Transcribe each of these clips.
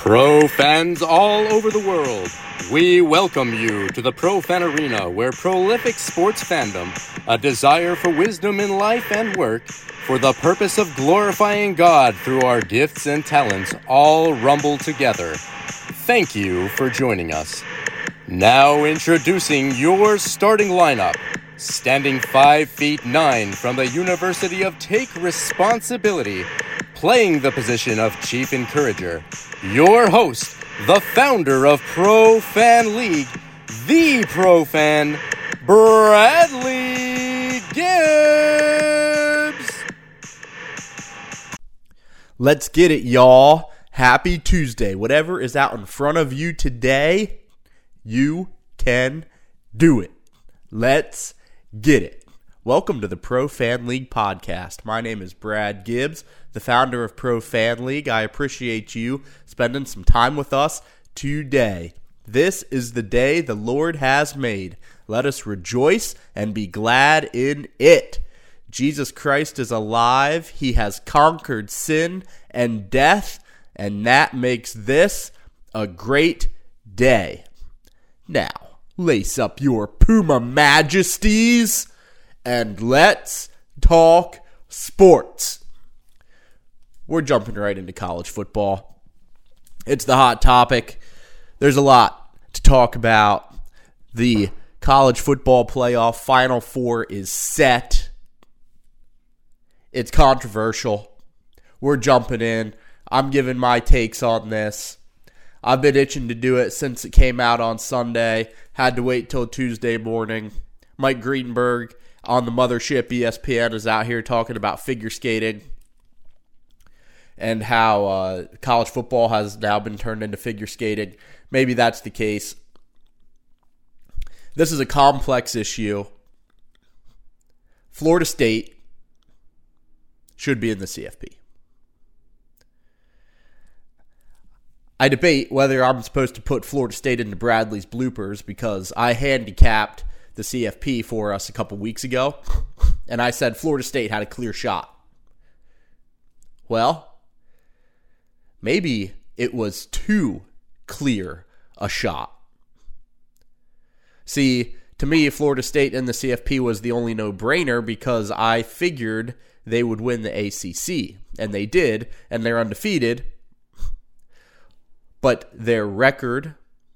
Pro fans all over the world, we welcome you to the Pro Fan Arena where prolific sports fandom, a desire for wisdom in life and work, for the purpose of glorifying God through our gifts and talents, all rumble together. Thank you for joining us. Now introducing your starting lineup. Standing 5 feet 9 from the University of Take Responsibility, playing the position of Chief Encourager, your host, the founder of Pro Fan League, the Pro Fan, Bradley Gibbs. Let's get it, y'all. Happy Tuesday. Whatever is out in front of you today, you can do it. Let's get it. Welcome to the Pro Fan League podcast. My name is Brad Gibbs, the founder of Pro Fan League. I appreciate you spending some time with us today. This is the day the Lord has made. Let us rejoice and be glad in it. Jesus Christ is alive. He has conquered sin and death, and that makes this a great day. Now, lace up your Puma Majesties and let's talk sports. We're jumping right into college football. It's the hot topic. There's a lot to talk about. The college football playoff final four is set. It's controversial. We're jumping in. I'm giving my takes on this. I've been itching to do it since it came out on Sunday. Had to wait till Tuesday morning. Mike Greenberg on the mothership ESPN is out here talking about figure skating and how uh, college football has now been turned into figure skating. Maybe that's the case. This is a complex issue. Florida State should be in the CFP. I debate whether I'm supposed to put Florida State into Bradley's bloopers because I handicapped the CFP for us a couple weeks ago, and I said Florida State had a clear shot. Well, maybe it was too clear a shot. See, to me, Florida State and the CFP was the only no brainer because I figured they would win the ACC, and they did, and they're undefeated. But their record,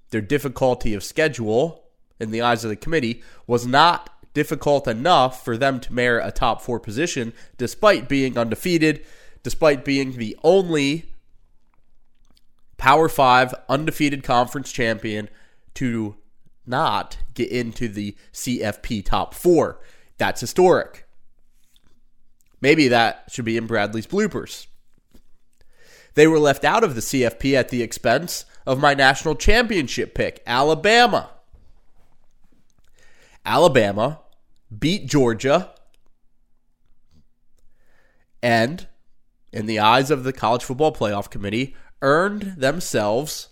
their difficulty of schedule, in the eyes of the committee was not difficult enough for them to merit a top four position, despite being undefeated, despite being the only Power Five undefeated conference champion to not get into the CFP top four. That's historic. Maybe that should be in Bradley's bloopers. They were left out of the CFP at the expense of my national championship pick, Alabama. Alabama beat Georgia and, in the eyes of the College Football Playoff Committee, earned themselves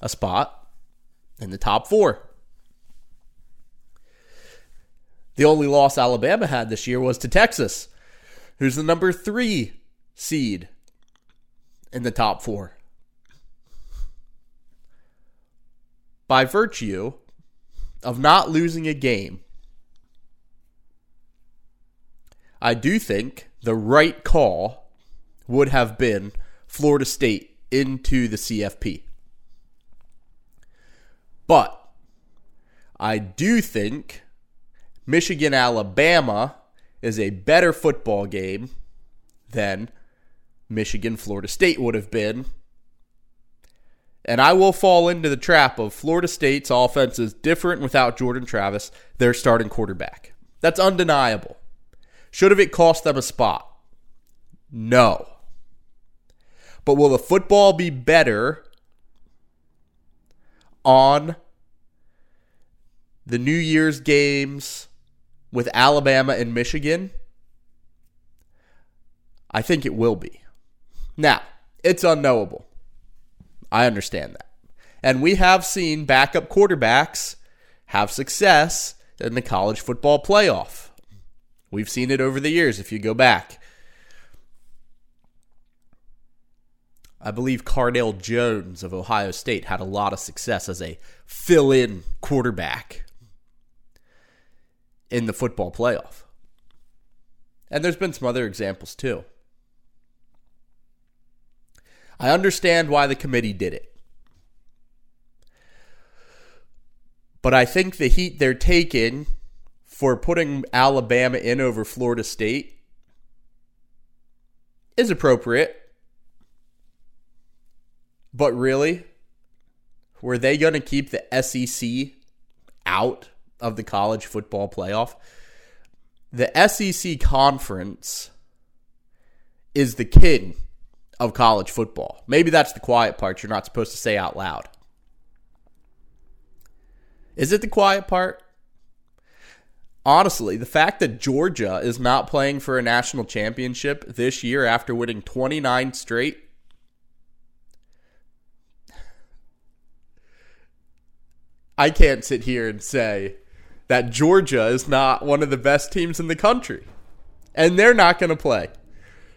a spot in the top four. The only loss Alabama had this year was to Texas, who's the number three seed in the top four. By virtue of not losing a game, I do think the right call would have been Florida State into the CFP. But I do think Michigan Alabama is a better football game than Michigan Florida State would have been and I will fall into the trap of Florida State's offense is different without Jordan Travis, their starting quarterback. That's undeniable. Should have it cost them a spot? No. But will the football be better on the New Year's games with Alabama and Michigan? I think it will be. Now, it's unknowable. I understand that. And we have seen backup quarterbacks have success in the college football playoff. We've seen it over the years if you go back. I believe Cardale Jones of Ohio State had a lot of success as a fill in quarterback in the football playoff. And there's been some other examples too. I understand why the committee did it. But I think the heat they're taking for putting Alabama in over Florida State is appropriate. But really, were they going to keep the SEC out of the college football playoff? The SEC conference is the king of college football. Maybe that's the quiet part you're not supposed to say out loud. Is it the quiet part? Honestly, the fact that Georgia is not playing for a national championship this year after winning 29 straight I can't sit here and say that Georgia is not one of the best teams in the country. And they're not going to play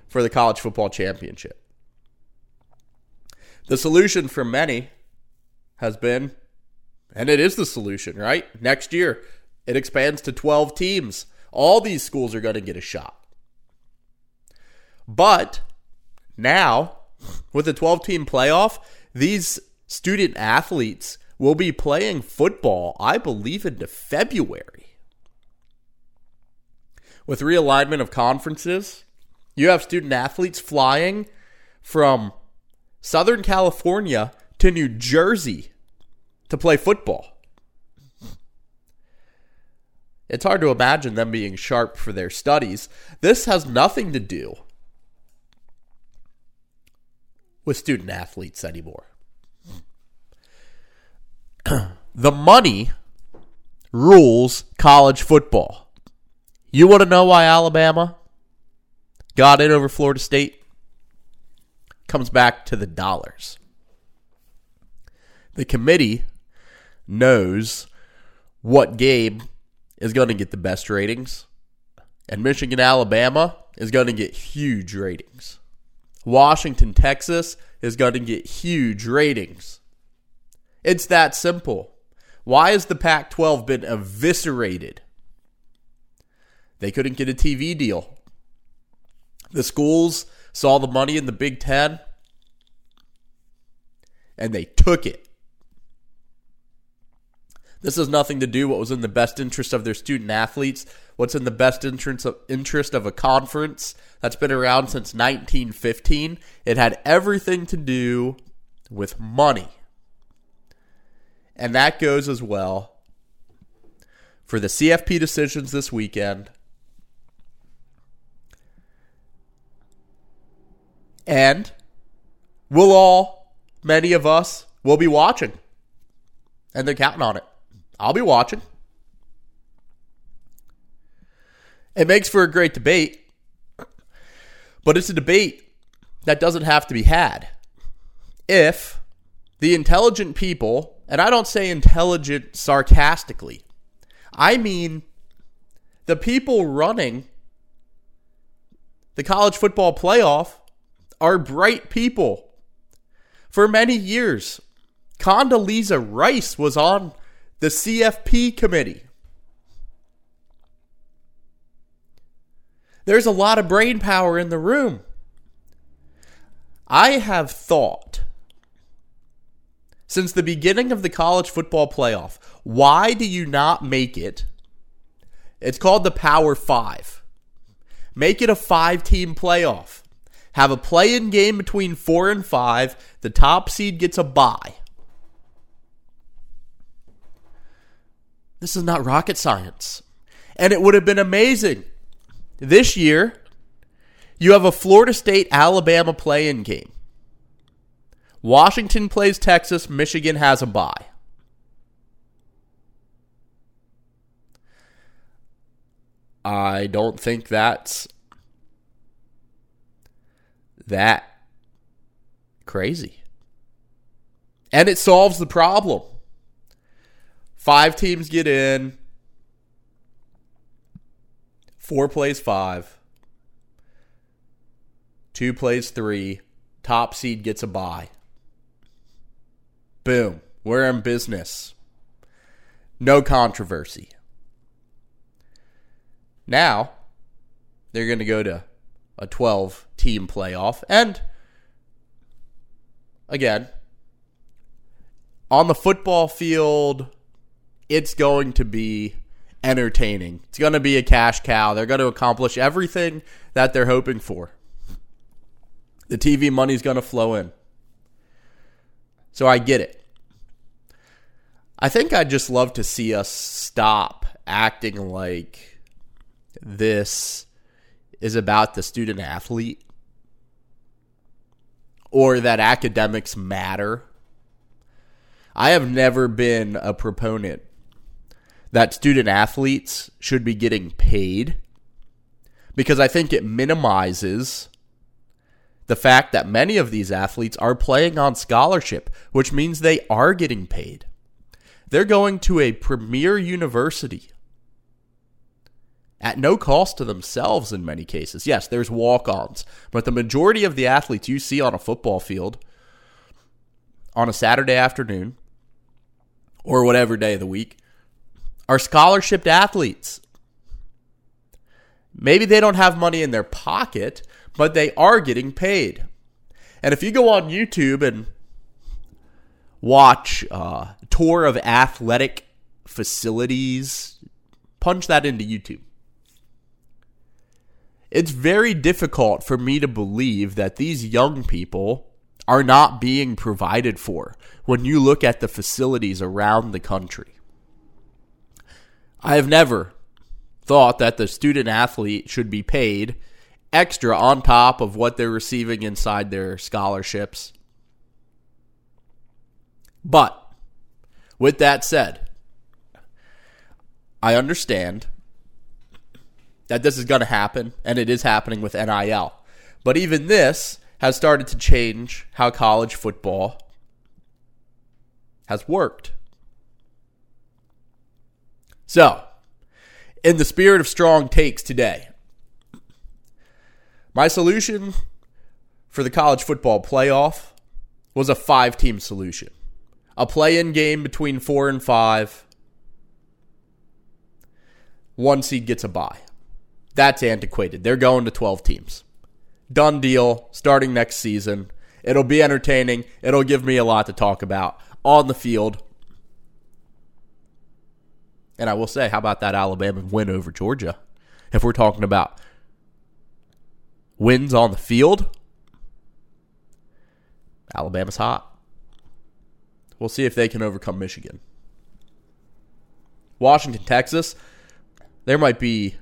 for the college football championship. The solution for many has been, and it is the solution, right? Next year, it expands to 12 teams. All these schools are going to get a shot. But now, with the 12 team playoff, these student athletes will be playing football, I believe, into February. With realignment of conferences, you have student athletes flying from Southern California to New Jersey to play football. It's hard to imagine them being sharp for their studies. This has nothing to do with student athletes anymore. the money rules college football. You want to know why Alabama got in over Florida State? Comes back to the dollars. The committee knows what game is going to get the best ratings, and Michigan, Alabama is going to get huge ratings. Washington, Texas is going to get huge ratings. It's that simple. Why has the Pac 12 been eviscerated? They couldn't get a TV deal. The schools saw the money in the Big Ten and they took it. This has nothing to do what was in the best interest of their student athletes, what's in the best interest of, interest of a conference that's been around since 1915. It had everything to do with money. And that goes as well for the CFP decisions this weekend. And we'll all, many of us, will be watching. And they're counting on it. I'll be watching. It makes for a great debate, but it's a debate that doesn't have to be had if the intelligent people and I don't say intelligent sarcastically. I mean the people running the college football playoff are bright people. For many years, Condoleezza Rice was on the CFP committee. There's a lot of brain power in the room. I have thought since the beginning of the college football playoff. Why do you not make it? It's called the Power Five. Make it a five team playoff. Have a play in game between four and five. The top seed gets a bye. This is not rocket science. And it would have been amazing. This year, you have a Florida State Alabama play in game. Washington plays Texas. Michigan has a bye. I don't think that's that crazy. And it solves the problem. Five teams get in, four plays five, two plays three, top seed gets a bye. Boom. We're in business. No controversy. Now, they're going to go to a 12 team playoff. And again, on the football field, it's going to be entertaining. It's going to be a cash cow. They're going to accomplish everything that they're hoping for. The TV money's going to flow in. So I get it. I think I'd just love to see us stop acting like this is about the student athlete or that academics matter. I have never been a proponent that student athletes should be getting paid because I think it minimizes the fact that many of these athletes are playing on scholarship, which means they are getting paid. They're going to a premier university at no cost to themselves in many cases. Yes, there's walk ons, but the majority of the athletes you see on a football field on a Saturday afternoon or whatever day of the week are scholarship athletes. Maybe they don't have money in their pocket, but they are getting paid. And if you go on YouTube and watch uh, tour of athletic facilities, punch that into YouTube. It's very difficult for me to believe that these young people are not being provided for when you look at the facilities around the country. I have never thought that the student athlete should be paid extra on top of what they're receiving inside their scholarships. But with that said, I understand that this is going to happen, and it is happening with NIL. But even this has started to change how college football has worked. So, in the spirit of strong takes today, my solution for the college football playoff was a five team solution. A play in game between four and five. One seed gets a bye. That's antiquated. They're going to 12 teams. Done deal starting next season. It'll be entertaining. It'll give me a lot to talk about on the field and I will say, how about that Alabama win over Georgia? If we're talking about wins on the field, Alabama's hot. We'll see if they can overcome Michigan. Washington, Texas, there might be,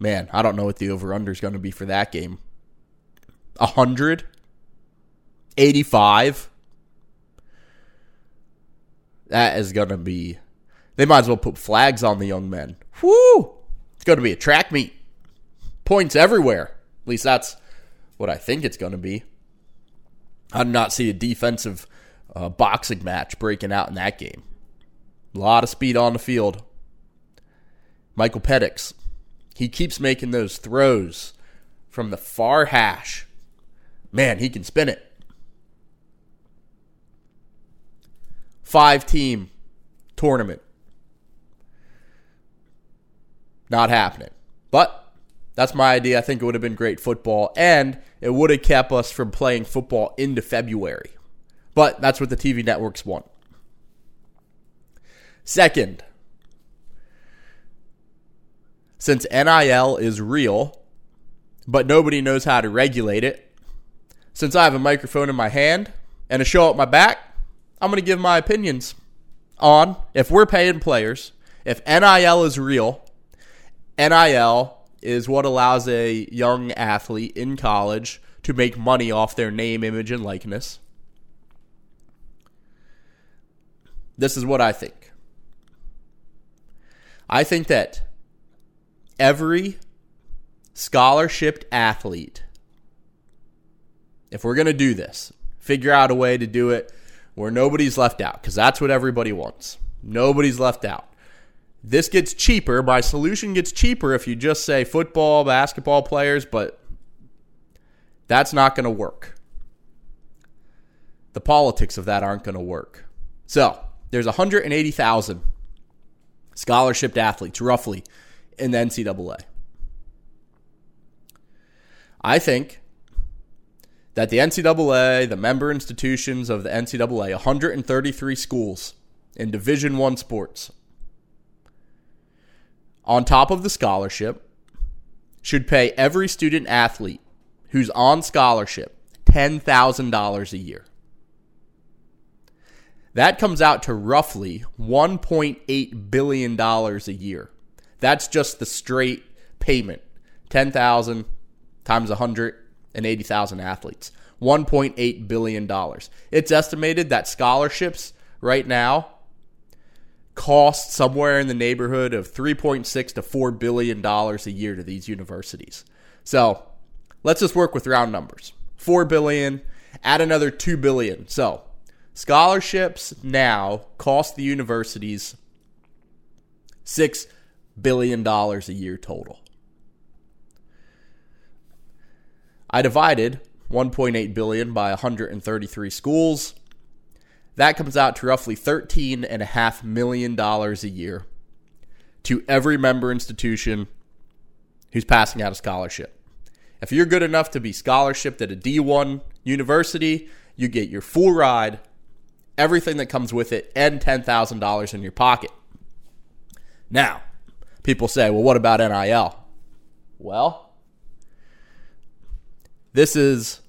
man, I don't know what the over under is going to be for that game. 100? 85? That is going to be they might as well put flags on the young men. Whoo! It's going to be a track meet. Points everywhere. At least that's what I think it's going to be. I do not see a defensive uh, boxing match breaking out in that game. A lot of speed on the field. Michael Penix, he keeps making those throws from the far hash. Man, he can spin it. Five team tournament. Not happening. But that's my idea. I think it would have been great football, and it would have kept us from playing football into February. But that's what the TV networks want. Second, since NIL is real, but nobody knows how to regulate it, since I have a microphone in my hand and a show at my back, I'm going to give my opinions on if we're paying players, if NIL is real, NIL is what allows a young athlete in college to make money off their name, image, and likeness. This is what I think. I think that every scholarship athlete, if we're going to do this, figure out a way to do it where nobody's left out, because that's what everybody wants. Nobody's left out. This gets cheaper. My solution gets cheaper if you just say football, basketball players, but that's not going to work. the politics of that aren't going to work. So, there's 180,000 scholarship athletes, roughly, in the NCAA. I think that the NCAA, the member institutions of the NCAA, 133 schools in Division 1 sports, on top of the scholarship, should pay every student athlete who's on scholarship $10,000 a year. That comes out to roughly $1.8 billion a year. That's just the straight payment. 10,000 times 180,000 athletes. $1.8 billion. It's estimated that scholarships right now cost somewhere in the neighborhood of 3.6 to 4 billion dollars a year to these universities. So, let's just work with round numbers. 4 billion, add another 2 billion. So, scholarships now cost the universities 6 billion dollars a year total. I divided 1.8 billion by 133 schools. That comes out to roughly $13.5 million a year to every member institution who's passing out a scholarship. If you're good enough to be scholarshiped at a D1 university, you get your full ride, everything that comes with it, and $10,000 in your pocket. Now, people say, well, what about NIL? Well, this is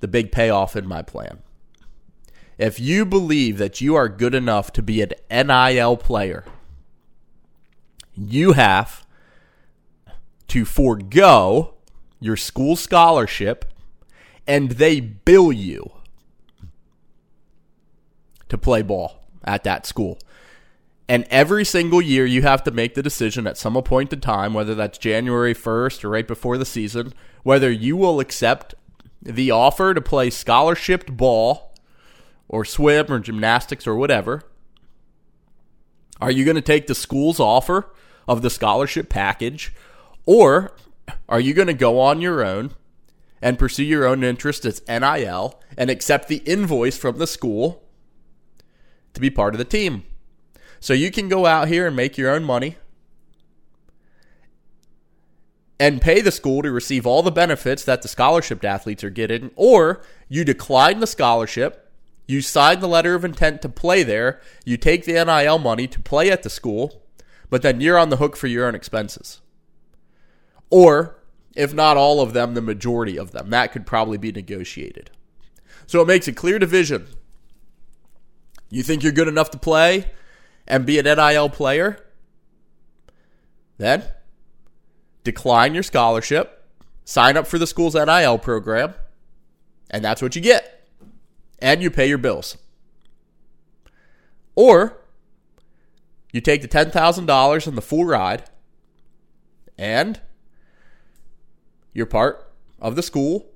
the big payoff in my plan. If you believe that you are good enough to be an NIL player, you have to forego your school scholarship and they bill you to play ball at that school. And every single year, you have to make the decision at some point in time, whether that's January 1st or right before the season, whether you will accept the offer to play scholarship ball or swim or gymnastics or whatever. Are you going to take the school's offer of the scholarship package? Or are you going to go on your own and pursue your own interest as NIL and accept the invoice from the school to be part of the team? So you can go out here and make your own money and pay the school to receive all the benefits that the scholarship athletes are getting, or you decline the scholarship, you sign the letter of intent to play there, you take the NIL money to play at the school, but then you're on the hook for your own expenses. Or, if not all of them, the majority of them. That could probably be negotiated. So it makes a clear division. You think you're good enough to play? And be an NIL player, then decline your scholarship, sign up for the school's NIL program, and that's what you get. And you pay your bills. Or you take the $10,000 and the full ride, and you're part of the school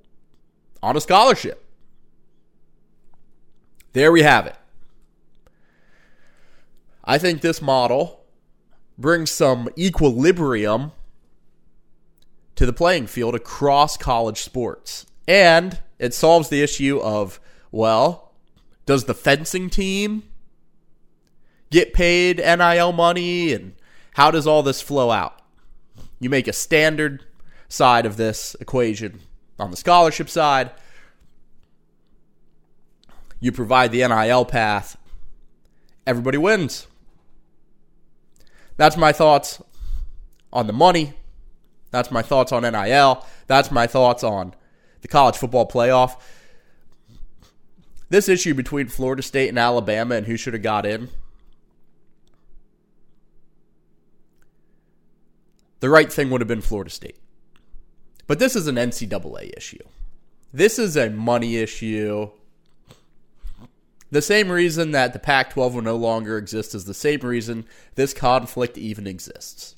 on a scholarship. There we have it. I think this model brings some equilibrium to the playing field across college sports. And it solves the issue of, well, does the fencing team get paid NIL money and how does all this flow out? You make a standard side of this equation on the scholarship side. You provide the NIL path. Everybody wins. That's my thoughts on the money. That's my thoughts on NIL. That's my thoughts on the college football playoff. This issue between Florida State and Alabama and who should have got in. The right thing would have been Florida State. But this is an NCAA issue. This is a money issue. The same reason that the Pac 12 will no longer exist is the same reason this conflict even exists.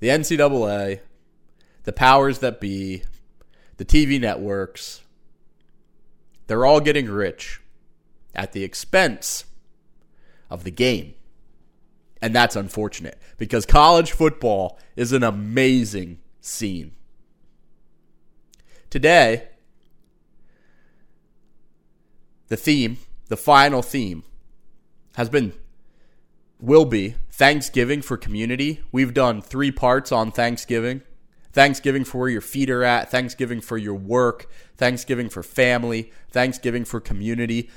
The NCAA, the powers that be, the TV networks, they're all getting rich at the expense of the game. And that's unfortunate because college football is an amazing scene. Today, the theme, the final theme, has been, will be Thanksgiving for community. We've done three parts on Thanksgiving. Thanksgiving for where your feet are at, Thanksgiving for your work, Thanksgiving for family, Thanksgiving for community.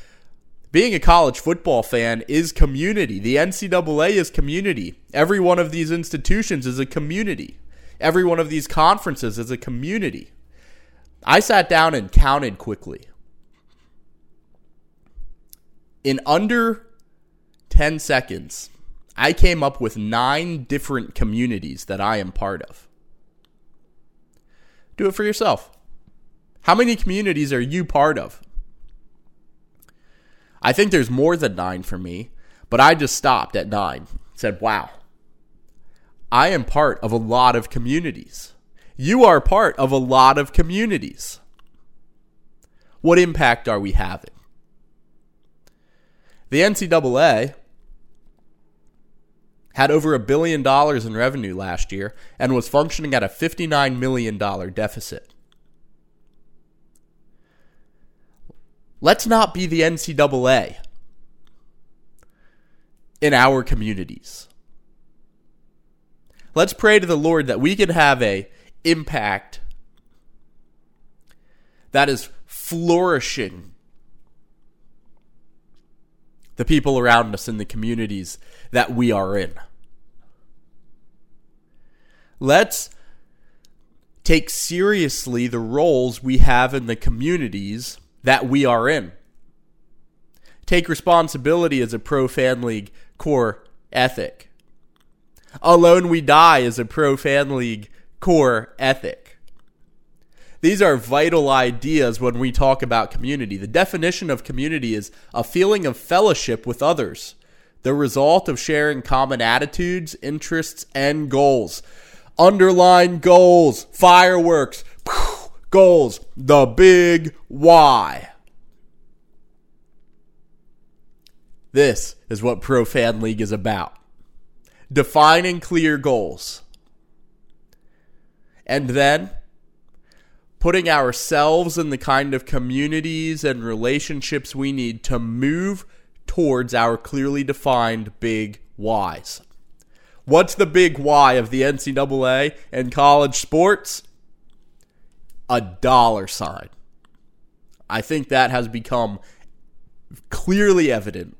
Being a college football fan is community. The NCAA is community. Every one of these institutions is a community. Every one of these conferences is a community. I sat down and counted quickly. In under 10 seconds, I came up with nine different communities that I am part of. Do it for yourself. How many communities are you part of? I think there's more than nine for me, but I just stopped at nine. Said, wow, I am part of a lot of communities. You are part of a lot of communities. What impact are we having? The NCAA had over a billion dollars in revenue last year and was functioning at a $59 million deficit. Let's not be the NCAA in our communities. Let's pray to the Lord that we can have a impact that is flourishing the people around us in the communities that we are in. Let's take seriously the roles we have in the communities that we are in. Take responsibility as a pro fan league core ethic. Alone we die is a pro fan league core ethic. These are vital ideas when we talk about community. The definition of community is a feeling of fellowship with others, the result of sharing common attitudes, interests, and goals. Underline goals, fireworks, goals, the big why. This is what Pro Fan League is about. Defining clear goals. And then putting ourselves in the kind of communities and relationships we need to move towards our clearly defined big whys. What's the big why of the NCAA and college sports? A dollar sign. I think that has become clearly evident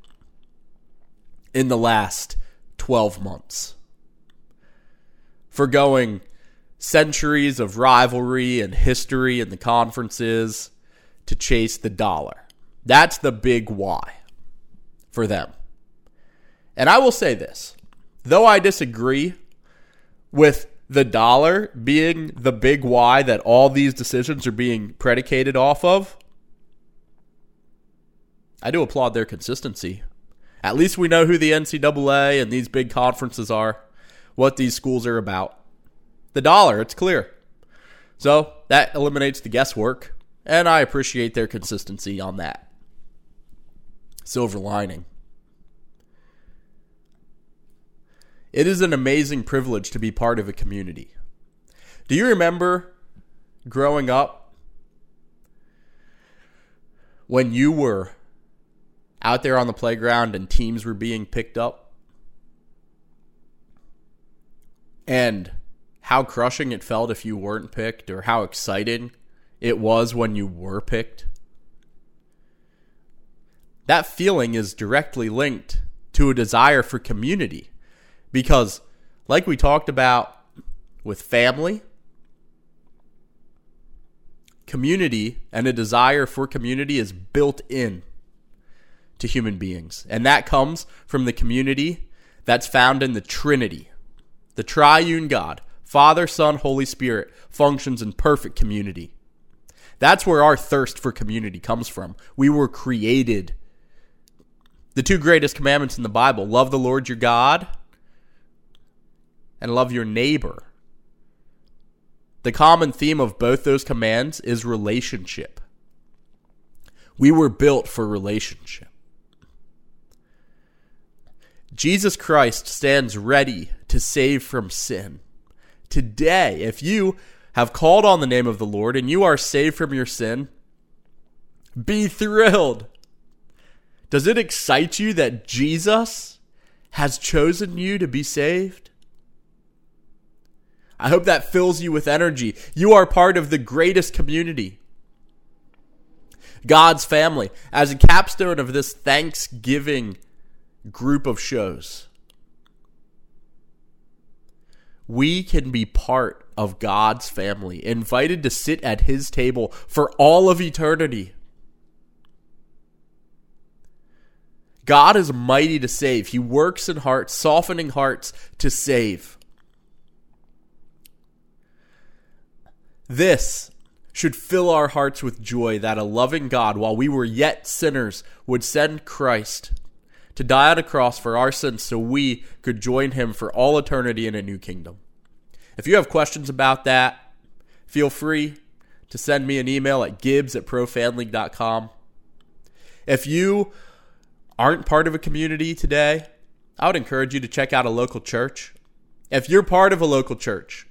in the last 12 months. For going centuries of rivalry and history in the conferences to chase the dollar. That's the big why for them. And I will say this though I disagree with the dollar being the big why that all these decisions are being predicated off of, I do applaud their consistency. At least we know who the NCAA and these big conferences are, what these schools are about the dollar. It's clear. So that eliminates the guesswork, and I appreciate their consistency on that. Silver lining. It is an amazing privilege to be part of a community. Do you remember growing up when you were out there on the playground and teams were being picked up? And how crushing it felt if you weren't picked or how exciting it was when you were picked. That feeling is directly linked to a desire for community because, like we talked about with family, community and a desire for community is built in to human beings. And that comes from the community that's found in the Trinity, the triune God Father, Son, Holy Spirit functions in perfect community. That's where our thirst for community comes from. We were created. The two greatest commandments in the Bible love the Lord your God and love your neighbor. The common theme of both those commands is relationship. We were built for relationship. Jesus Christ stands ready to save from sin today. If you have called on the name of the Lord and you are saved from your sin, be thrilled. Does it excite you that Jesus has chosen you to be saved? I hope that fills you with energy. You are part of the greatest community. God's family, as a capstone of this Thanksgiving group of shows. We can be part of God's family, invited to sit at His table for all of eternity. God is mighty to save. He works in hearts, softening hearts to save. This should fill our hearts with joy that a loving God, while we were yet sinners, would send Christ to die on a cross for our sins so we could join him for all eternity in a new kingdom. If you have questions about that, feel free to send me an email at gibbs at profanleague.com. If you aren't part of a community today, I would encourage you to check out a local church. If you're part of a local church,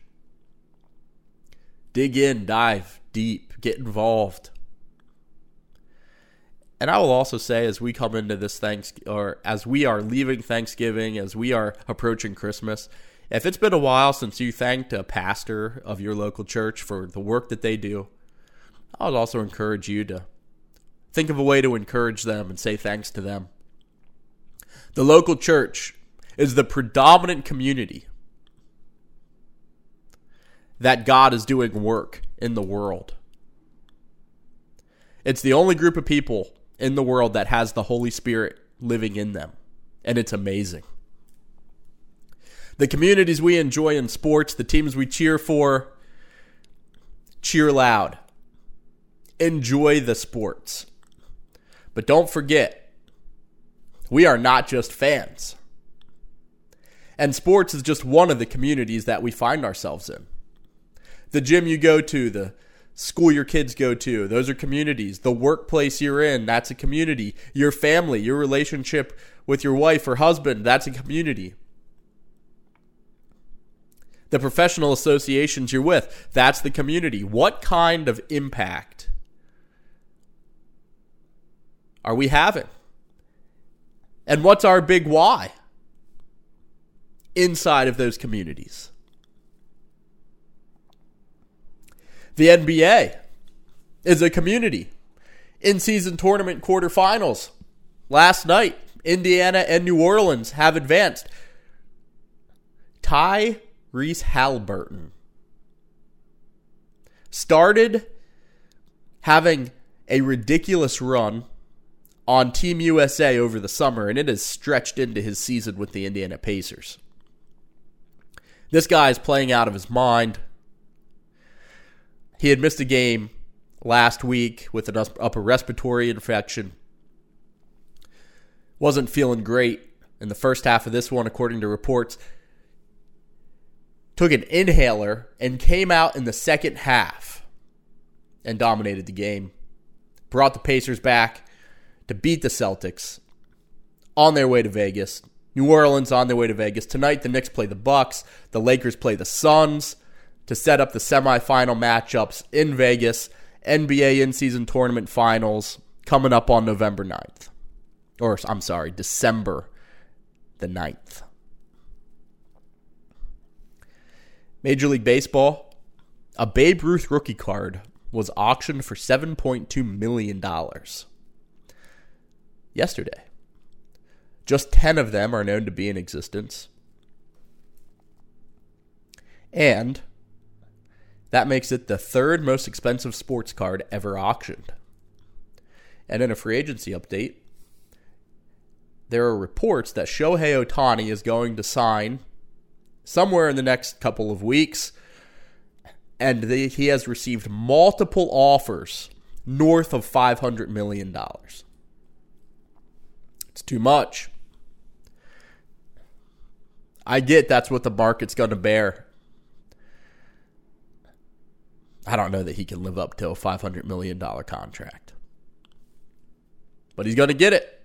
dig in, dive deep, get involved. And I will also say, as we come into this thanks, or as we are leaving Thanksgiving, as we are approaching Christmas, if it's been a while since you thanked a pastor of your local church for the work that they do, I would also encourage you to think of a way to encourage them and say thanks to them. The local church is the predominant community that God is doing work in the world. It's the only group of people in the world that has the Holy Spirit living in them, and it's amazing. The communities we enjoy in sports, the teams we cheer for, cheer loud. Enjoy the sports. But don't forget, we are not just fans. And sports is just one of the communities that we find ourselves in the gym you go to, the school your kids go to, those are communities. The workplace you're in, that's a community. Your family, your relationship with your wife or husband, that's a community. The professional associations you're with, that's the community. What kind of impact are we having? And what's our big why inside of those communities? The NBA is a community. In season tournament quarterfinals. Last night, Indiana and New Orleans have advanced. Tyrese Halliburton started having a ridiculous run on Team USA over the summer, and it has stretched into his season with the Indiana Pacers. This guy is playing out of his mind. He had missed a game last week with an upper respiratory infection. Wasn't feeling great in the first half of this one, according to reports. Took an inhaler and came out in the second half and dominated the game. Brought the Pacers back to beat the Celtics on their way to Vegas. New Orleans on their way to Vegas. Tonight the Knicks play the Bucks, the Lakers play the Suns to set up the semifinal matchups in Vegas, NBA in season tournament finals coming up on November 9th. Or, I'm sorry, December the 9th. Major League Baseball, a Babe Ruth rookie card was auctioned for $7.2 million yesterday. Just 10 of them are known to be in existence. And that makes it the third most expensive sports card ever auctioned. And in a free agency update, there are reports that Shohei Ohtani is going to sign somewhere in the next couple of weeks, and the, he has received multiple offers north of $500 million. It's too much. I get that's what the market's going to bear. I don't know that he can live up to a $500 million contract. But he's going to get it.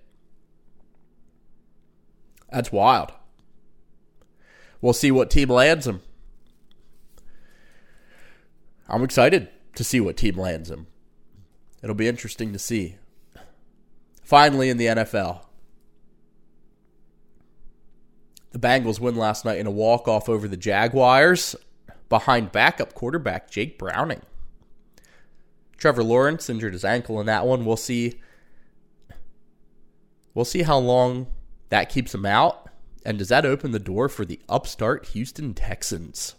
That's wild. We'll see what team lands him. I'm excited to see what team lands him. It'll be interesting to see. Finally, in the NFL, the Bengals win last night in a walk off over the Jaguars behind backup quarterback Jake Browning. Trevor Lawrence injured his ankle in that one. We'll see. We'll see how long that keeps him out. And does that open the door for the upstart Houston Texans?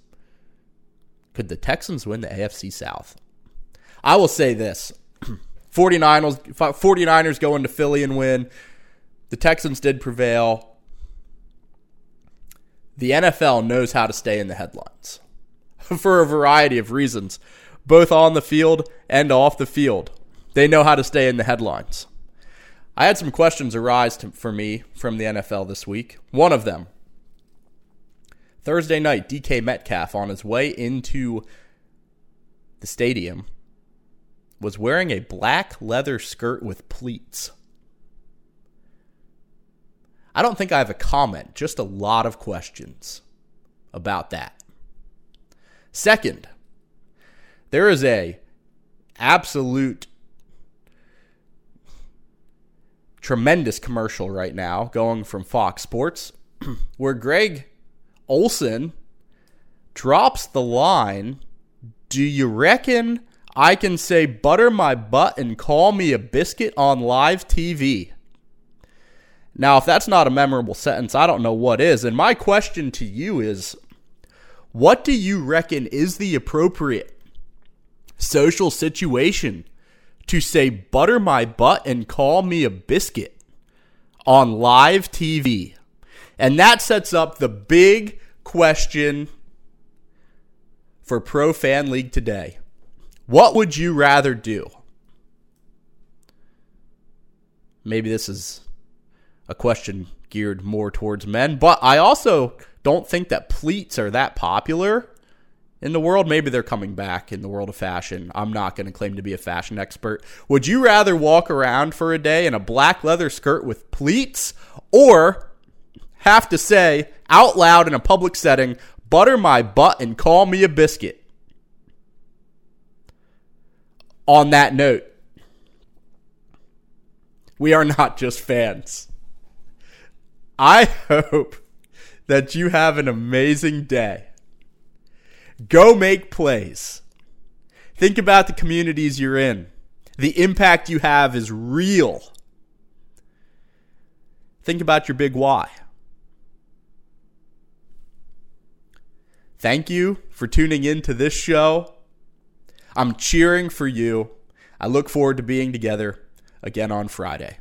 Could the Texans win the AFC South? I will say this 49ers, 49ers go into Philly and win. The Texans did prevail. The NFL knows how to stay in the headlines for a variety of reasons, both on the field and off the field. They know how to stay in the headlines. I had some questions arise to, for me from the NFL this week. One of them Thursday night, DK Metcalf on his way into the stadium was wearing a black leather skirt with pleats. I don't think I have a comment, just a lot of questions about that. Second, there is a absolute tremendous commercial right now going from Fox Sports where Greg Olsen drops the line, "Do you reckon I can say butter my butt and call me a biscuit on live TV. Now, if that's not a memorable sentence, I don't know what is. And my question to you is what do you reckon is the appropriate social situation to say butter my butt and call me a biscuit on live TV? And that sets up the big question for Pro Fan League today. What would you rather do? Maybe this is a question geared more towards men, but I also don't think that pleats are that popular in the world. Maybe they're coming back in the world of fashion. I'm not going to claim to be a fashion expert. Would you rather walk around for a day in a black leather skirt with pleats or have to say out loud in a public setting, butter my butt and call me a biscuit? on that note, we are not just fans. I hope that you have an amazing day. Go make plays. Think about the communities you're in. The impact you have is real. Think about your big why. Thank you for tuning in to this show. I'm cheering for you. I look forward to being together again on Friday.